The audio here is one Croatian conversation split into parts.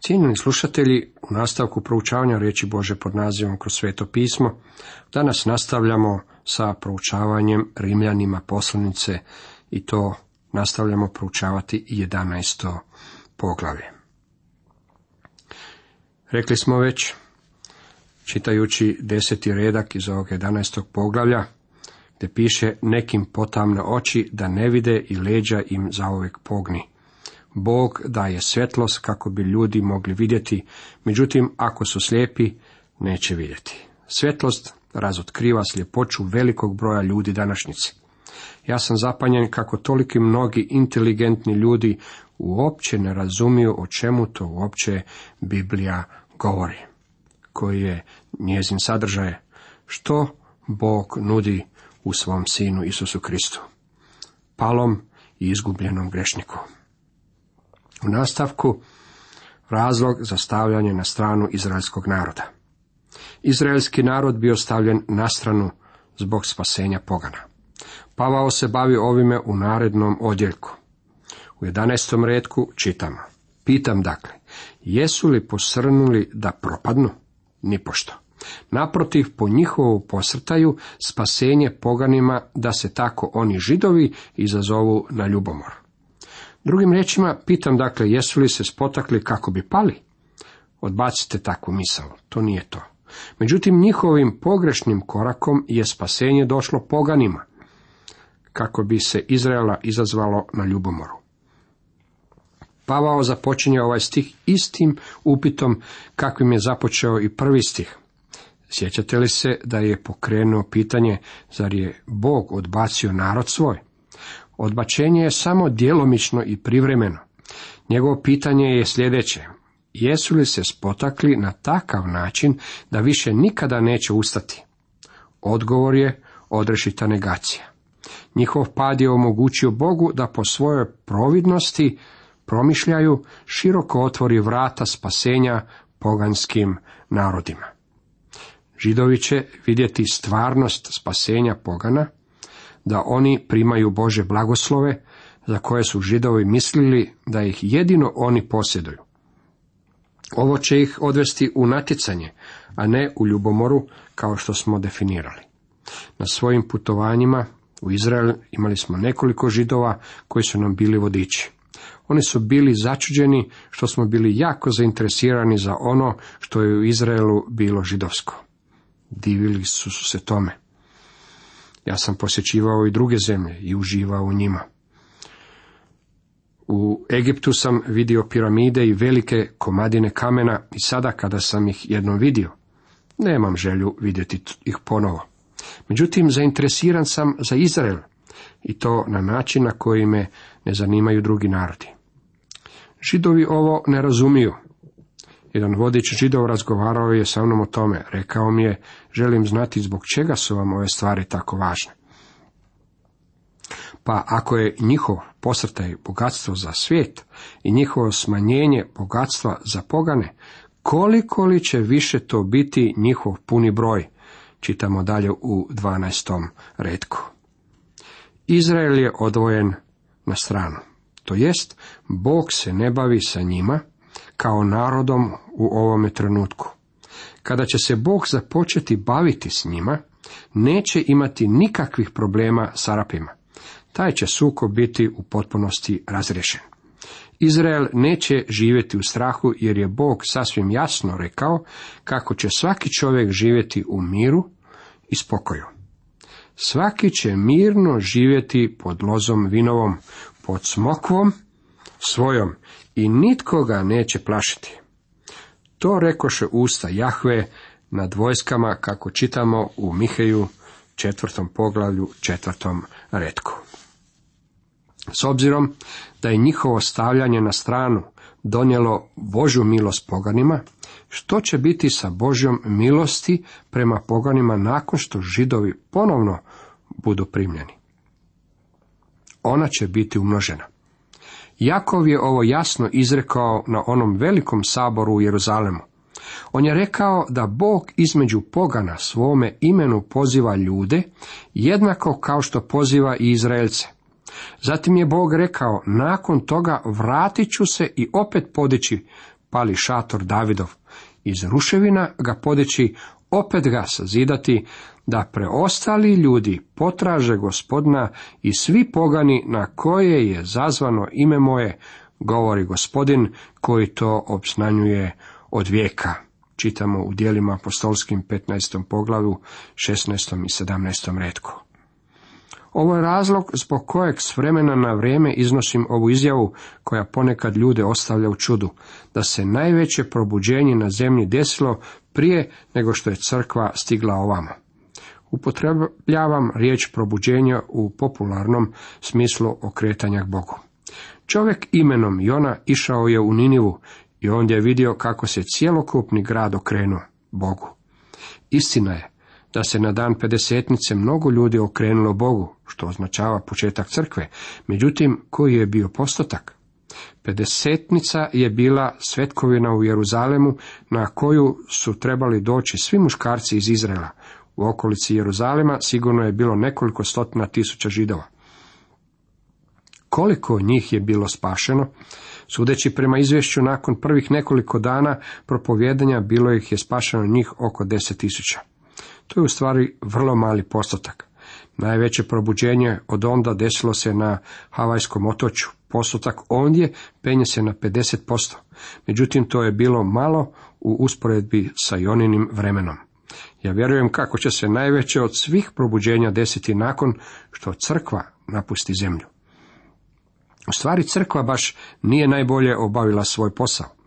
Cijenjeni slušatelji, u nastavku proučavanja riječi Bože pod nazivom kroz sveto pismo, danas nastavljamo sa proučavanjem Rimljanima poslanice i to nastavljamo proučavati 11. poglavlje. Rekli smo već, čitajući deseti redak iz ovog 11. poglavlja, gdje piše nekim potamne oči da ne vide i leđa im zauvijek pogni. Bog daje svjetlost kako bi ljudi mogli vidjeti, međutim ako su slijepi neće vidjeti. Svjetlost razotkriva sljepoću velikog broja ljudi današnjice. Ja sam zapanjen kako toliki mnogi inteligentni ljudi uopće ne razumiju o čemu to uopće Biblija govori, koji je njezin sadržaj, što Bog nudi u svom sinu Isusu Kristu, palom i izgubljenom grešniku. U nastavku razlog za stavljanje na stranu izraelskog naroda. Izraelski narod bio stavljen na stranu zbog spasenja pogana. Pavao se bavi ovime u narednom odjeljku. U 11. redku čitamo. Pitam dakle, jesu li posrnuli da propadnu? Nipošto. Naprotiv, po njihovu posrtaju spasenje poganima da se tako oni židovi izazovu na ljubomor. Drugim riječima, pitam dakle, jesu li se spotakli kako bi pali? Odbacite takvu misao, to nije to. Međutim, njihovim pogrešnim korakom je spasenje došlo poganima, kako bi se Izraela izazvalo na ljubomoru. Pavao započinje ovaj stih istim upitom kakvim je započeo i prvi stih. Sjećate li se da je pokrenuo pitanje, zar je Bog odbacio narod svoj? Odbačenje je samo djelomično i privremeno. Njegovo pitanje je sljedeće. Jesu li se spotakli na takav način da više nikada neće ustati? Odgovor je odrešita negacija. Njihov pad je omogućio Bogu da po svojoj providnosti promišljaju široko otvori vrata spasenja poganskim narodima. Židovi će vidjeti stvarnost spasenja pogana, da oni primaju Bože blagoslove, za koje su židovi mislili da ih jedino oni posjeduju. Ovo će ih odvesti u natjecanje, a ne u ljubomoru kao što smo definirali. Na svojim putovanjima u Izrael imali smo nekoliko židova koji su nam bili vodiči. Oni su bili začuđeni što smo bili jako zainteresirani za ono što je u Izraelu bilo židovsko. Divili su se tome. Ja sam posjećivao i druge zemlje i uživao u njima. U Egiptu sam vidio piramide i velike komadine kamena i sada kada sam ih jednom vidio, nemam želju vidjeti ih ponovo. Međutim, zainteresiran sam za Izrael i to na način na koji me ne zanimaju drugi narodi. Židovi ovo ne razumiju. Jedan vodič židov razgovarao je sa mnom o tome. Rekao mi je, želim znati zbog čega su vam ove stvari tako važne. Pa ako je njihov posrtaj bogatstvo za svijet i njihovo smanjenje bogatstva za pogane, koliko li će više to biti njihov puni broj? Čitamo dalje u 12. redku. Izrael je odvojen na stranu. To jest, Bog se ne bavi sa njima kao narodom u ovome trenutku. Kada će se Bog započeti baviti s njima, neće imati nikakvih problema s Arapima. Taj će sukob biti u potpunosti razriješen. Izrael neće živjeti u strahu jer je Bog sasvim jasno rekao kako će svaki čovjek živjeti u miru i spokoju. Svaki će mirno živjeti pod lozom vinovom, pod smokvom svojom i nitko ga neće plašiti. To rekoše usta Jahve nad vojskama kako čitamo u Miheju četvrtom poglavlju četvrtom redku. S obzirom da je njihovo stavljanje na stranu donijelo Božju milost poganima, što će biti sa Božjom milosti prema poganima nakon što židovi ponovno budu primljeni? Ona će biti umnožena. Jakov je ovo jasno izrekao na onom velikom saboru u Jeruzalemu. On je rekao da Bog između pogana svome imenu poziva ljude, jednako kao što poziva i Izraelce. Zatim je Bog rekao, nakon toga vratit ću se i opet podići pali šator Davidov, iz ruševina ga podići, opet ga sazidati, da preostali ljudi potraže gospodina i svi pogani na koje je zazvano ime moje, govori gospodin koji to obznanjuje od vijeka. Čitamo u dijelima apostolskim 15. poglavu 16. i 17. redku. Ovo je razlog zbog kojeg s vremena na vrijeme iznosim ovu izjavu koja ponekad ljude ostavlja u čudu, da se najveće probuđenje na zemlji desilo prije nego što je crkva stigla ovamo. Upotrebljavam riječ probuđenja u popularnom smislu okretanja k Bogu. Čovjek imenom Jona išao je u Ninivu i ondje je vidio kako se cjelokupni grad okrenuo Bogu. Istina je da se na dan pedesetnice mnogo ljudi okrenulo Bogu, što označava početak crkve, međutim koji je bio postotak? Pedesetnica je bila svetkovina u Jeruzalemu na koju su trebali doći svi muškarci iz Izraela. U okolici Jeruzalema sigurno je bilo nekoliko stotina tisuća židova. Koliko njih je bilo spašeno? Sudeći prema izvješću nakon prvih nekoliko dana propovjedanja bilo ih je spašeno njih oko deset tisuća. To je u stvari vrlo mali postotak. Najveće probuđenje od onda desilo se na Havajskom otoču. Postotak ondje penje se na 50%. Međutim, to je bilo malo u usporedbi sa Joninim vremenom. Ja vjerujem kako će se najveće od svih probuđenja desiti nakon što crkva napusti zemlju. U stvari crkva baš nije najbolje obavila svoj posao.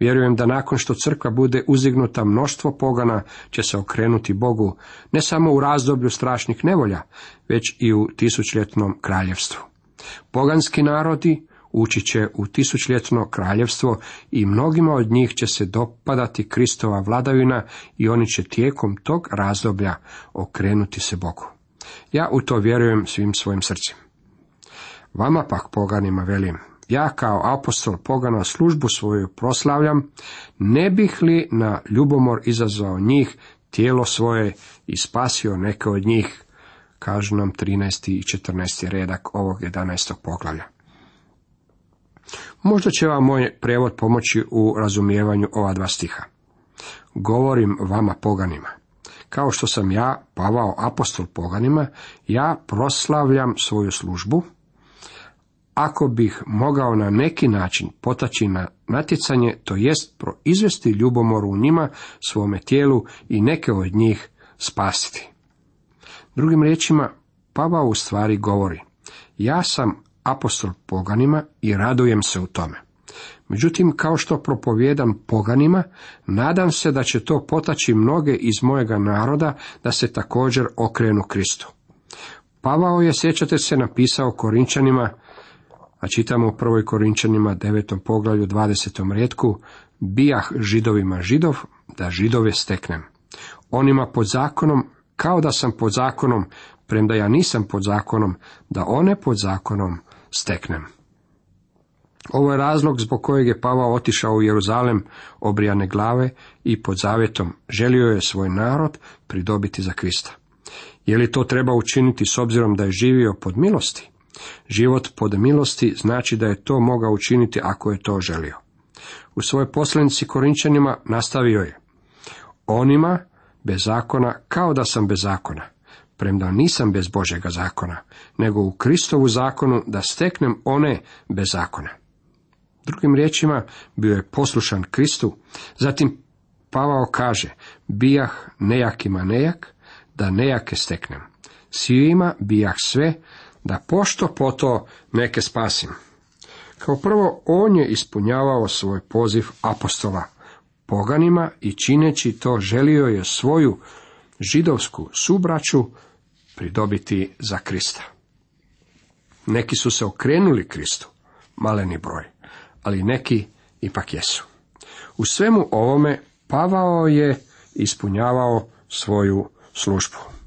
Vjerujem da nakon što crkva bude uzdignuta mnoštvo pogana će se okrenuti Bogu ne samo u razdoblju strašnih nevolja, već i u tisućljetnom kraljevstvu. Poganski narodi ući će u tisućljetno kraljevstvo i mnogima od njih će se dopadati Kristova vladavina i oni će tijekom tog razdoblja okrenuti se Bogu. Ja u to vjerujem svim svojim srcem. Vama pak poganima velim, ja kao apostol pogana službu svoju proslavljam, ne bih li na ljubomor izazvao njih, tijelo svoje i spasio neke od njih, kažu nam 13. i 14. redak ovog 11. poglavlja. Možda će vam moj prevod pomoći u razumijevanju ova dva stiha. Govorim vama poganima. Kao što sam ja, Pavao apostol poganima, ja proslavljam svoju službu, ako bih mogao na neki način potaći na natjecanje, to jest proizvesti ljubomoru u njima, svome tijelu i neke od njih spasiti. Drugim riječima, Pavao u stvari govori, ja sam apostol poganima i radujem se u tome. Međutim, kao što propovijedam poganima, nadam se da će to potaći mnoge iz mojega naroda da se također okrenu Kristu. Pavao je, sjećate se, napisao Korinčanima, a čitamo u prvoj Korinčanima devetom poglavlju 20. redku, bijah židovima židov, da židove steknem. Onima pod zakonom, kao da sam pod zakonom, premda ja nisam pod zakonom, da one pod zakonom steknem. Ovo je razlog zbog kojeg je Pavao otišao u Jeruzalem obrijane glave i pod zavjetom želio je svoj narod pridobiti za Krista. Je li to treba učiniti s obzirom da je živio pod milosti? Život pod milosti znači da je to mogao učiniti ako je to želio. U svojoj poslanici Korinčanima nastavio je. Onima bez zakona kao da sam bez zakona, premda nisam bez Božega zakona, nego u Kristovu zakonu da steknem one bez zakona. Drugim riječima, bio je poslušan Kristu, zatim Pavao kaže, bijah nejakima nejak, da nejake steknem. Svima bijah sve, da pošto poto neke spasim. Kao prvo, on je ispunjavao svoj poziv apostola poganima i čineći to želio je svoju židovsku subraću pridobiti za Krista. Neki su se okrenuli Kristu, maleni broj, ali neki ipak jesu. U svemu ovome Pavao je ispunjavao svoju službu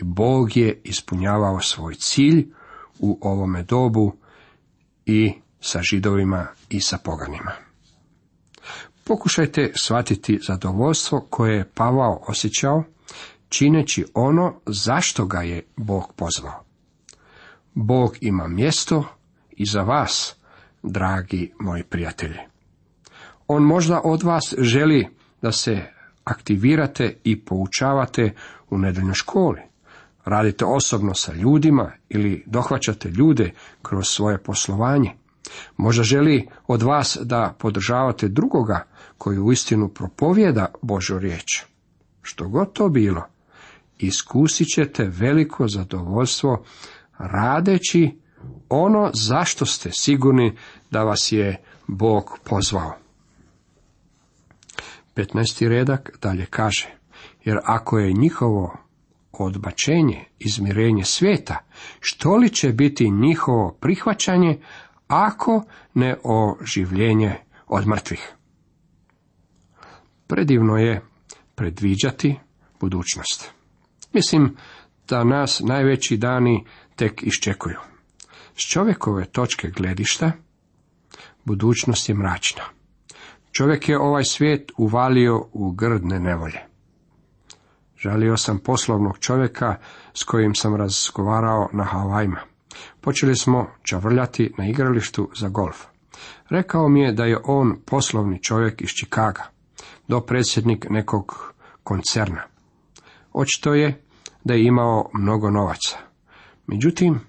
i Bog je ispunjavao svoj cilj u ovome dobu i sa židovima i sa poganima. Pokušajte shvatiti zadovoljstvo koje je Pavao osjećao, čineći ono zašto ga je Bog pozvao. Bog ima mjesto i za vas, dragi moji prijatelji. On možda od vas želi da se aktivirate i poučavate u nedeljnoj školi. Radite osobno sa ljudima ili dohvaćate ljude kroz svoje poslovanje. Možda želi od vas da podržavate drugoga koji uistinu propovjeda Božu riječ. Što god to bilo, iskusit ćete veliko zadovoljstvo radeći ono zašto ste sigurni da vas je Bog pozvao. 15. redak dalje kaže, jer ako je njihovo odbačenje, izmirenje svijeta, što li će biti njihovo prihvaćanje ako ne oživljenje od mrtvih? Predivno je predviđati budućnost. Mislim da nas najveći dani tek iščekuju. S čovjekove točke gledišta, budućnost je mračna. Čovjek je ovaj svijet uvalio u grdne nevolje. Žalio sam poslovnog čovjeka s kojim sam razgovarao na Havajima. Počeli smo čavrljati na igralištu za golf. Rekao mi je da je on poslovni čovjek iz Čikaga, predsjednik nekog koncerna. Očito je da je imao mnogo novaca. Međutim,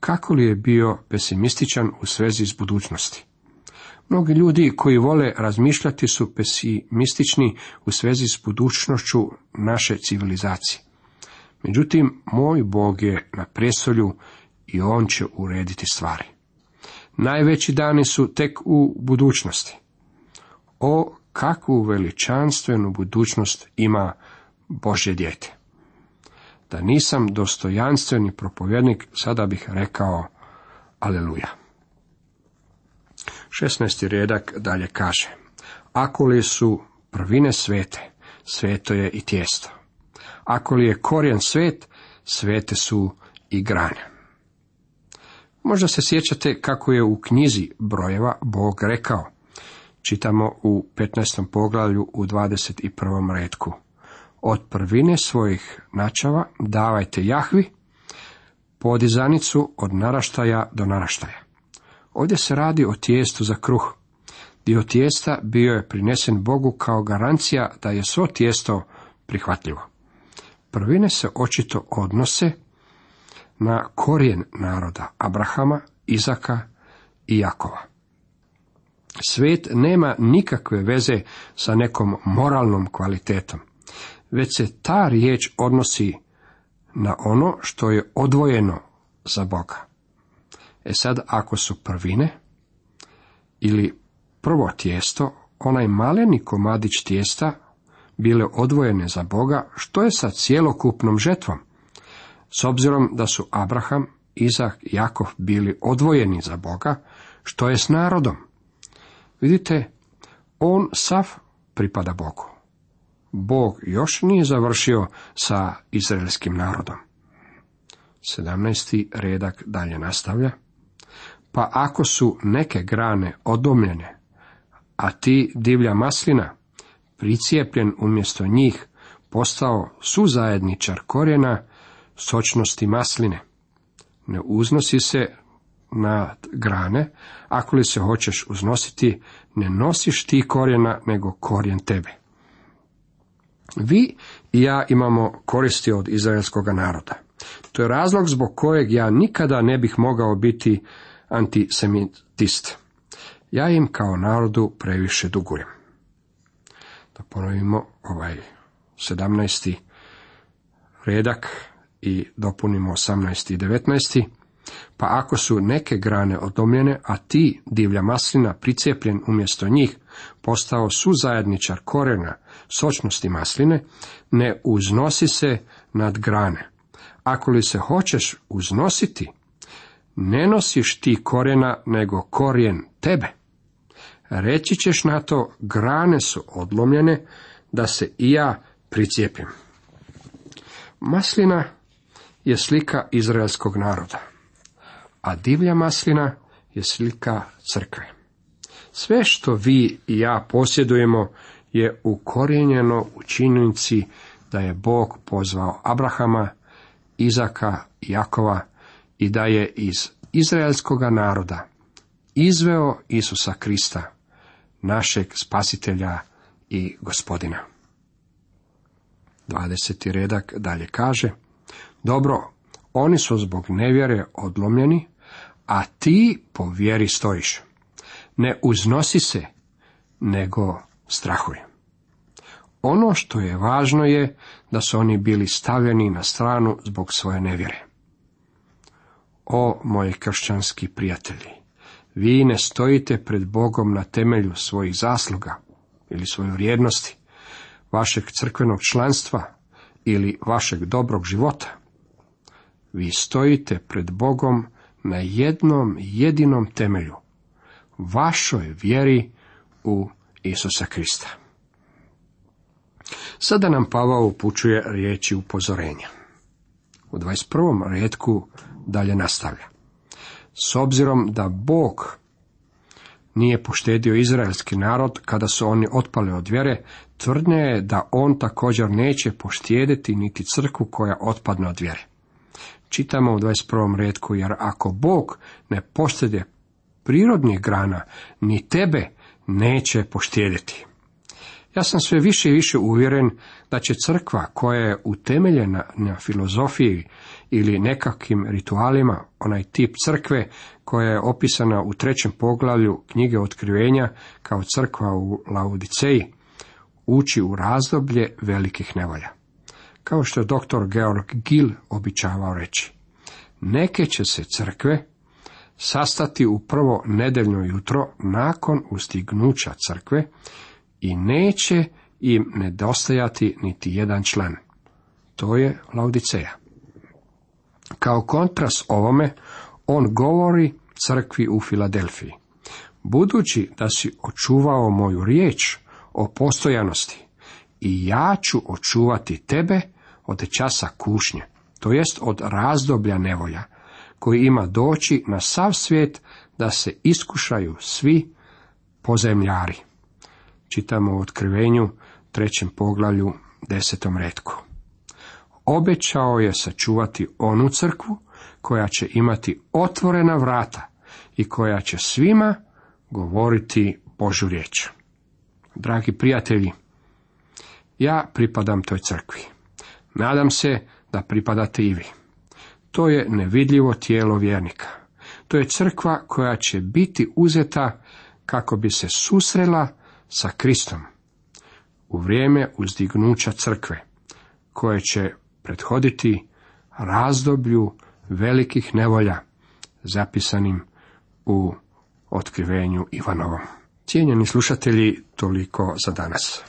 kako li je bio pesimističan u svezi s budućnosti? Mnogi ljudi koji vole razmišljati su pesimistični u svezi s budućnošću naše civilizacije. Međutim, moj Bog je na presolju i On će urediti stvari. Najveći dani su tek u budućnosti. O, kakvu veličanstvenu budućnost ima Božje dijete. Da nisam dostojanstveni propovjednik, sada bih rekao Aleluja. 16. redak dalje kaže, ako li su prvine svete, sveto je i tijesto. Ako li je korijen svet, svete su i grane. Možda se sjećate kako je u knjizi brojeva Bog rekao. Čitamo u 15. poglavlju u 21. redku. Od prvine svojih načava davajte Jahvi podizanicu od naraštaja do naraštaja. Ovdje se radi o tijestu za kruh. Dio tijesta bio je prinesen Bogu kao garancija da je svo tijesto prihvatljivo. Prvine se očito odnose na korijen naroda Abrahama, Izaka i Jakova. Svet nema nikakve veze sa nekom moralnom kvalitetom, već se ta riječ odnosi na ono što je odvojeno za Boga. E sad, ako su prvine ili prvo tijesto, onaj maleni komadić tijesta, bile odvojene za Boga, što je sa cjelokupnom žetvom? S obzirom da su Abraham, Izak i Jakov bili odvojeni za Boga, što je s narodom? Vidite, on sav pripada Bogu. Bog još nije završio sa izraelskim narodom. 17. redak dalje nastavlja. Pa ako su neke grane odomljene, a ti divlja maslina, pricijepljen umjesto njih, postao suzajedničar korijena sočnosti masline. Ne uznosi se na grane, ako li se hoćeš uznositi, ne nosiš ti korijena, nego korijen tebe. Vi i ja imamo koristi od izraelskog naroda. To je razlog zbog kojeg ja nikada ne bih mogao biti antisemitist. Ja im kao narodu previše dugujem. Da ponovimo ovaj 17. redak i dopunimo 18. i 19. Pa ako su neke grane odomljene, a ti, divlja maslina, pricijepljen umjesto njih, postao su zajedničar korena sočnosti masline, ne uznosi se nad grane. Ako li se hoćeš uznositi, ne nosiš ti korena, nego korijen tebe. Reći ćeš na to, grane su odlomljene, da se i ja pricijepim. Maslina je slika izraelskog naroda, a divlja maslina je slika crkve. Sve što vi i ja posjedujemo je ukorijenjeno u činjenici da je Bog pozvao Abrahama, Izaka Jakova i da je iz izraelskoga naroda izveo Isusa Krista, našeg spasitelja i gospodina. 20. redak dalje kaže, dobro, oni su zbog nevjere odlomljeni, a ti po vjeri stojiš. Ne uznosi se, nego strahuj. Ono što je važno je da su oni bili stavljeni na stranu zbog svoje nevjere. O, moji kršćanski prijatelji, vi ne stojite pred Bogom na temelju svojih zasluga ili svoje vrijednosti, vašeg crkvenog članstva ili vašeg dobrog života. Vi stojite pred Bogom na jednom jedinom temelju, vašoj vjeri u Isusa Krista. Sada nam Pavao upućuje riječi upozorenja. U 21. redku dalje nastavlja. S obzirom da Bog nije poštedio izraelski narod kada su oni otpali od vjere, tvrdnja je da on također neće poštediti niti crkvu koja otpadne od vjere. Čitamo u 21. redku, jer ako Bog ne poštede prirodnih grana, ni tebe neće poštediti. Ja sam sve više i više uvjeren da će crkva koja je utemeljena na filozofiji ili nekakvim ritualima, onaj tip crkve koja je opisana u trećem poglavlju knjige otkrivenja kao crkva u Laodiceji, ući u razdoblje velikih nevolja. Kao što je dr. Georg Gil običavao reći. Neke će se crkve sastati u prvo nedeljno jutro nakon ustignuća crkve i neće im nedostajati niti jedan član. To je Laudiceja. Kao kontrast ovome, on govori crkvi u Filadelfiji. Budući da si očuvao moju riječ o postojanosti i ja ću očuvati tebe od časa kušnje, to jest od razdoblja nevolja, koji ima doći na sav svijet da se iskušaju svi pozemljari. Čitamo u otkrivenju trećem poglavlju desetom redku. Obećao je sačuvati onu crkvu koja će imati otvorena vrata i koja će svima govoriti Božu riječ. Dragi prijatelji, ja pripadam toj crkvi. Nadam se da pripadate i vi. To je nevidljivo tijelo vjernika. To je crkva koja će biti uzeta kako bi se susrela sa Kristom u vrijeme uzdignuća crkve, koje će prethoditi razdoblju velikih nevolja zapisanim u otkrivenju Ivanovom. Cijenjeni slušatelji, toliko za danas.